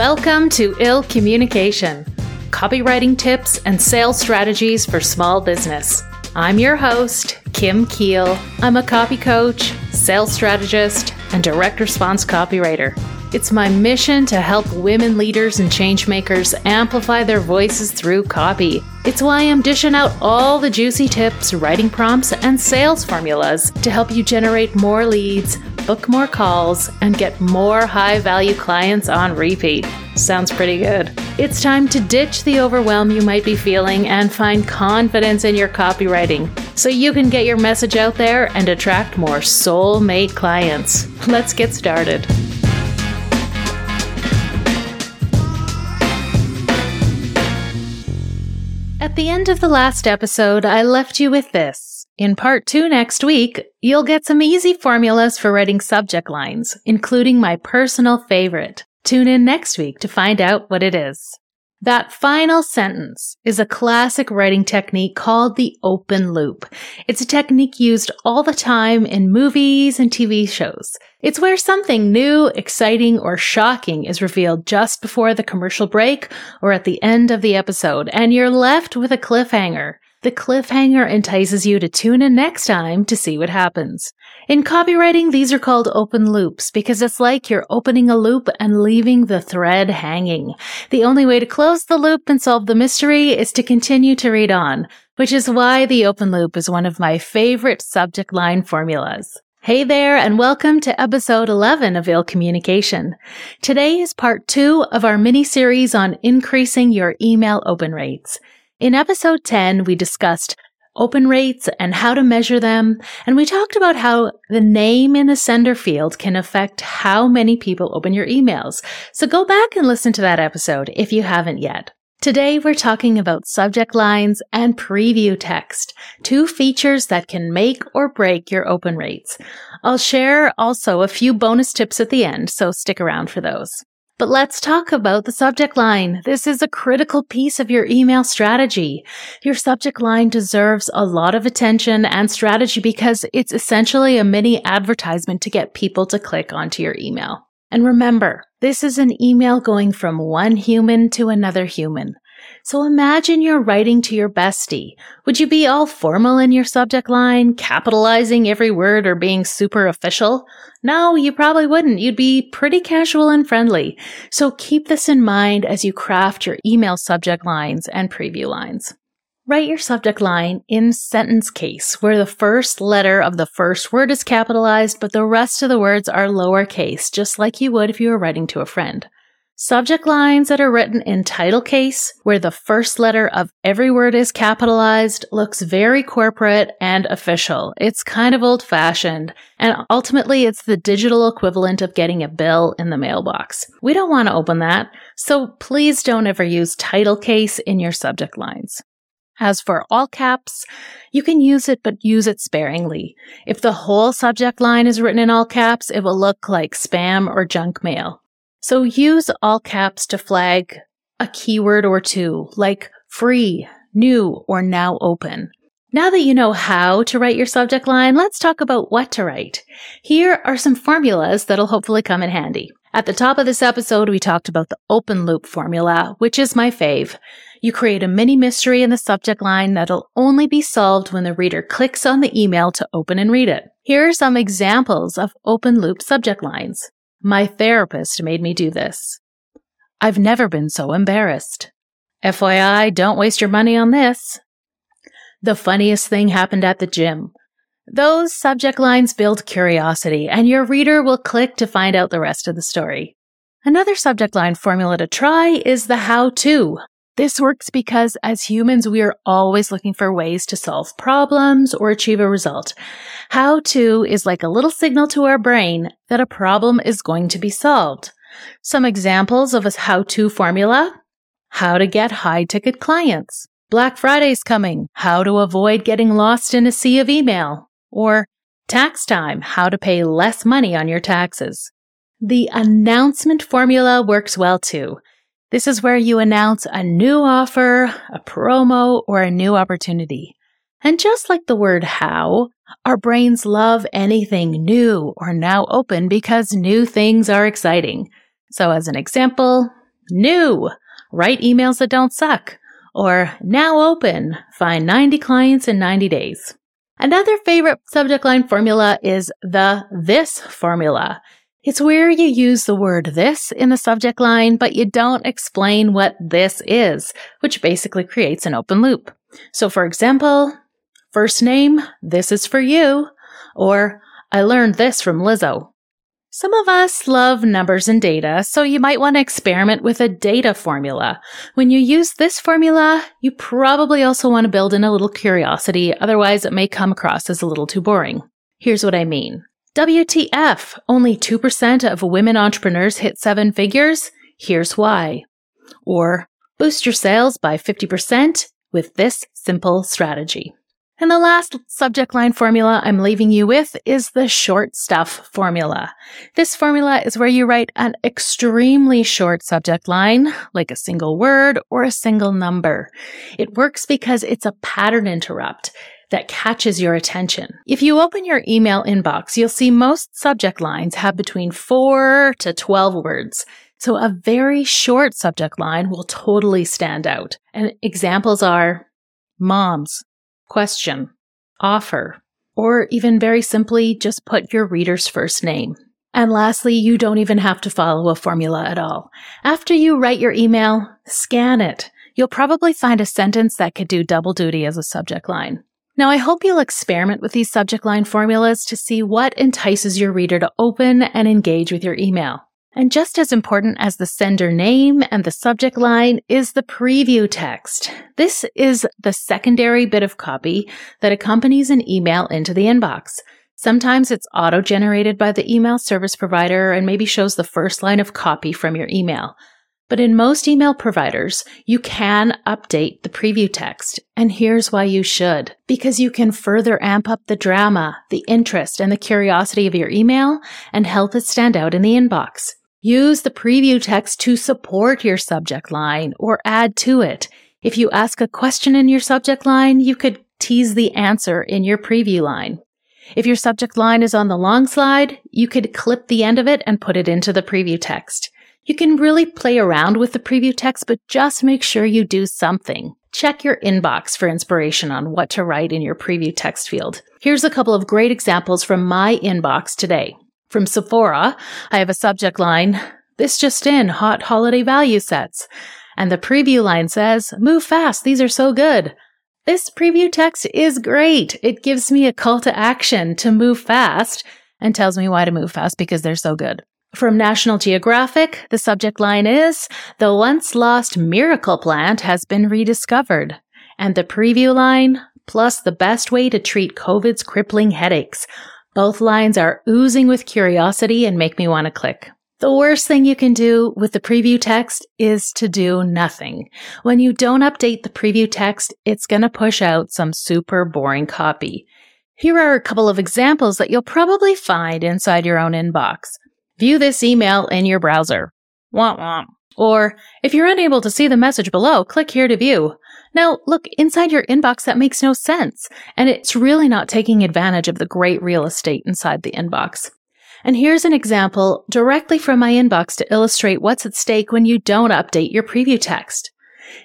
Welcome to Ill Communication copywriting tips and sales strategies for small business. I'm your host, Kim Kiel. I'm a copy coach, sales strategist, and direct response copywriter. It's my mission to help women leaders and changemakers amplify their voices through copy. It's why I'm dishing out all the juicy tips, writing prompts, and sales formulas to help you generate more leads, book more calls, and get more high value clients on repeat. Sounds pretty good. It's time to ditch the overwhelm you might be feeling and find confidence in your copywriting so you can get your message out there and attract more soulmate clients. Let's get started. At the end of the last episode, I left you with this. In part two next week, you'll get some easy formulas for writing subject lines, including my personal favorite. Tune in next week to find out what it is. That final sentence is a classic writing technique called the open loop. It's a technique used all the time in movies and TV shows. It's where something new, exciting, or shocking is revealed just before the commercial break or at the end of the episode, and you're left with a cliffhanger. The cliffhanger entices you to tune in next time to see what happens. In copywriting, these are called open loops because it's like you're opening a loop and leaving the thread hanging. The only way to close the loop and solve the mystery is to continue to read on, which is why the open loop is one of my favorite subject line formulas. Hey there, and welcome to episode 11 of Ill Communication. Today is part two of our mini series on increasing your email open rates. In episode 10, we discussed open rates and how to measure them. And we talked about how the name in the sender field can affect how many people open your emails. So go back and listen to that episode if you haven't yet. Today we're talking about subject lines and preview text, two features that can make or break your open rates. I'll share also a few bonus tips at the end, so stick around for those. But let's talk about the subject line. This is a critical piece of your email strategy. Your subject line deserves a lot of attention and strategy because it's essentially a mini advertisement to get people to click onto your email. And remember, this is an email going from one human to another human. So imagine you're writing to your bestie. Would you be all formal in your subject line, capitalizing every word or being super official? No, you probably wouldn't. You'd be pretty casual and friendly. So keep this in mind as you craft your email subject lines and preview lines. Write your subject line in sentence case, where the first letter of the first word is capitalized, but the rest of the words are lowercase, just like you would if you were writing to a friend. Subject lines that are written in title case, where the first letter of every word is capitalized, looks very corporate and official. It's kind of old fashioned, and ultimately it's the digital equivalent of getting a bill in the mailbox. We don't want to open that, so please don't ever use title case in your subject lines. As for all caps, you can use it, but use it sparingly. If the whole subject line is written in all caps, it will look like spam or junk mail. So use all caps to flag a keyword or two like free, new, or now open. Now that you know how to write your subject line, let's talk about what to write. Here are some formulas that'll hopefully come in handy. At the top of this episode, we talked about the open loop formula, which is my fave. You create a mini mystery in the subject line that'll only be solved when the reader clicks on the email to open and read it. Here are some examples of open loop subject lines. My therapist made me do this. I've never been so embarrassed. FYI, don't waste your money on this. The funniest thing happened at the gym. Those subject lines build curiosity, and your reader will click to find out the rest of the story. Another subject line formula to try is the how to. This works because as humans, we are always looking for ways to solve problems or achieve a result. How to is like a little signal to our brain that a problem is going to be solved. Some examples of a how to formula. How to get high ticket clients. Black Friday's coming. How to avoid getting lost in a sea of email. Or tax time. How to pay less money on your taxes. The announcement formula works well too. This is where you announce a new offer, a promo, or a new opportunity. And just like the word how, our brains love anything new or now open because new things are exciting. So as an example, new, write emails that don't suck, or now open, find 90 clients in 90 days. Another favorite subject line formula is the this formula. It's where you use the word this in the subject line, but you don't explain what this is, which basically creates an open loop. So for example, first name, this is for you, or I learned this from Lizzo. Some of us love numbers and data, so you might want to experiment with a data formula. When you use this formula, you probably also want to build in a little curiosity, otherwise it may come across as a little too boring. Here's what I mean. WTF, only 2% of women entrepreneurs hit seven figures? Here's why. Or boost your sales by 50% with this simple strategy. And the last subject line formula I'm leaving you with is the short stuff formula. This formula is where you write an extremely short subject line, like a single word or a single number. It works because it's a pattern interrupt that catches your attention. If you open your email inbox, you'll see most subject lines have between 4 to 12 words. So a very short subject line will totally stand out. And examples are moms, question, offer, or even very simply just put your reader's first name. And lastly, you don't even have to follow a formula at all. After you write your email, scan it. You'll probably find a sentence that could do double duty as a subject line. Now, I hope you'll experiment with these subject line formulas to see what entices your reader to open and engage with your email. And just as important as the sender name and the subject line is the preview text. This is the secondary bit of copy that accompanies an email into the inbox. Sometimes it's auto generated by the email service provider and maybe shows the first line of copy from your email. But in most email providers, you can update the preview text. And here's why you should. Because you can further amp up the drama, the interest, and the curiosity of your email and help it stand out in the inbox. Use the preview text to support your subject line or add to it. If you ask a question in your subject line, you could tease the answer in your preview line. If your subject line is on the long slide, you could clip the end of it and put it into the preview text. You can really play around with the preview text, but just make sure you do something. Check your inbox for inspiration on what to write in your preview text field. Here's a couple of great examples from my inbox today. From Sephora, I have a subject line, this just in, hot holiday value sets. And the preview line says, move fast, these are so good. This preview text is great. It gives me a call to action to move fast and tells me why to move fast because they're so good. From National Geographic, the subject line is, the once lost miracle plant has been rediscovered. And the preview line, plus the best way to treat COVID's crippling headaches. Both lines are oozing with curiosity and make me want to click. The worst thing you can do with the preview text is to do nothing. When you don't update the preview text, it's going to push out some super boring copy. Here are a couple of examples that you'll probably find inside your own inbox. View this email in your browser. Womp womp. Or, if you're unable to see the message below, click here to view. Now, look, inside your inbox, that makes no sense, and it's really not taking advantage of the great real estate inside the inbox. And here's an example directly from my inbox to illustrate what's at stake when you don't update your preview text.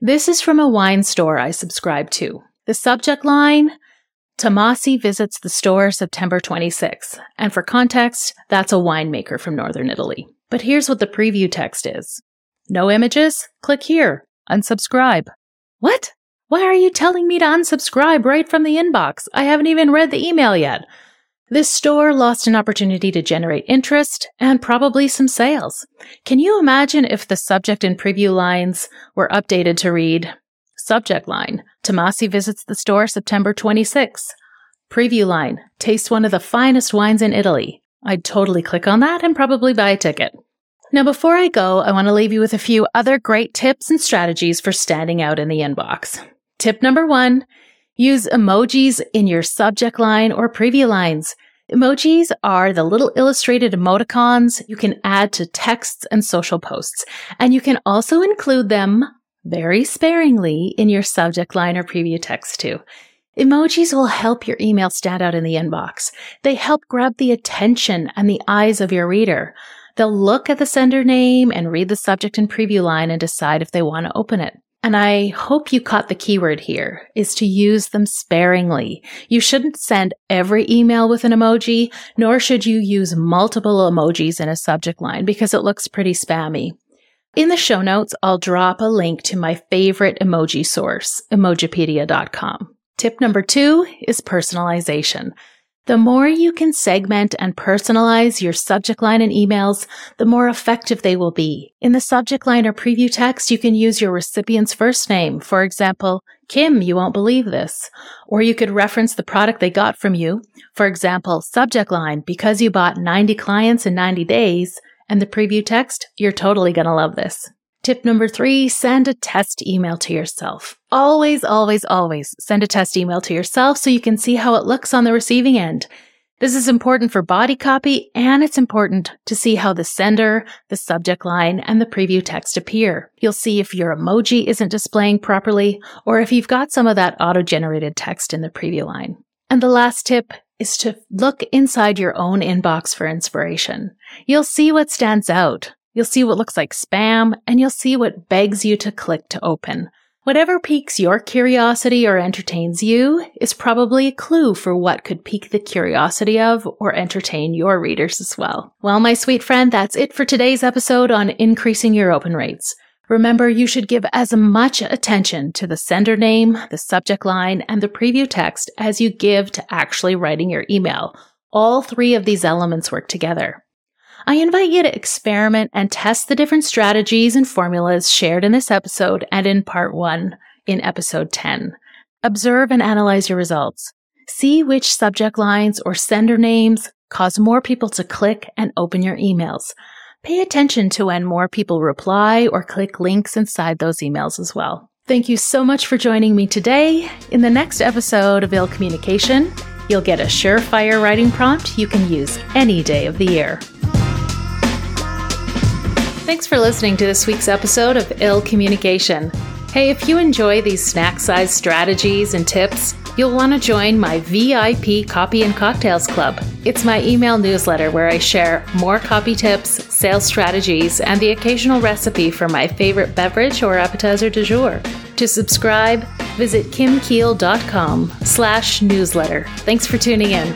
This is from a wine store I subscribe to. The subject line, Tomasi visits the store September 26th. And for context, that's a winemaker from Northern Italy. But here's what the preview text is. No images? Click here. Unsubscribe. What? Why are you telling me to unsubscribe right from the inbox? I haven't even read the email yet. This store lost an opportunity to generate interest and probably some sales. Can you imagine if the subject and preview lines were updated to read Subject line Tomasi visits the store September 26. Preview line Tastes one of the finest wines in Italy. I'd totally click on that and probably buy a ticket. Now, before I go, I want to leave you with a few other great tips and strategies for standing out in the inbox. Tip number one, use emojis in your subject line or preview lines. Emojis are the little illustrated emoticons you can add to texts and social posts, and you can also include them very sparingly in your subject line or preview text too. Emojis will help your email stand out in the inbox. They help grab the attention and the eyes of your reader. They'll look at the sender name and read the subject and preview line and decide if they want to open it. And I hope you caught the keyword here is to use them sparingly. You shouldn't send every email with an emoji, nor should you use multiple emojis in a subject line because it looks pretty spammy. In the show notes, I'll drop a link to my favorite emoji source, emojipedia.com. Tip number two is personalization. The more you can segment and personalize your subject line and emails, the more effective they will be. In the subject line or preview text, you can use your recipient's first name. For example, Kim, you won't believe this. Or you could reference the product they got from you. For example, subject line, because you bought 90 clients in 90 days. And the preview text, you're totally going to love this. Tip number three, send a test email to yourself. Always, always, always send a test email to yourself so you can see how it looks on the receiving end. This is important for body copy and it's important to see how the sender, the subject line, and the preview text appear. You'll see if your emoji isn't displaying properly or if you've got some of that auto generated text in the preview line. And the last tip is to look inside your own inbox for inspiration. You'll see what stands out. You'll see what looks like spam, and you'll see what begs you to click to open. Whatever piques your curiosity or entertains you is probably a clue for what could pique the curiosity of or entertain your readers as well. Well, my sweet friend, that's it for today's episode on increasing your open rates. Remember, you should give as much attention to the sender name, the subject line, and the preview text as you give to actually writing your email. All three of these elements work together. I invite you to experiment and test the different strategies and formulas shared in this episode and in part one in episode 10. Observe and analyze your results. See which subject lines or sender names cause more people to click and open your emails. Pay attention to when more people reply or click links inside those emails as well. Thank you so much for joining me today. In the next episode of Ill Communication, you'll get a surefire writing prompt you can use any day of the year. Thanks for listening to this week's episode of Ill Communication. Hey, if you enjoy these snack size strategies and tips, you'll want to join my VIP Copy and Cocktails Club. It's my email newsletter where I share more copy tips, sales strategies, and the occasional recipe for my favorite beverage or appetizer du jour. To subscribe, visit kimkiel.com slash newsletter. Thanks for tuning in.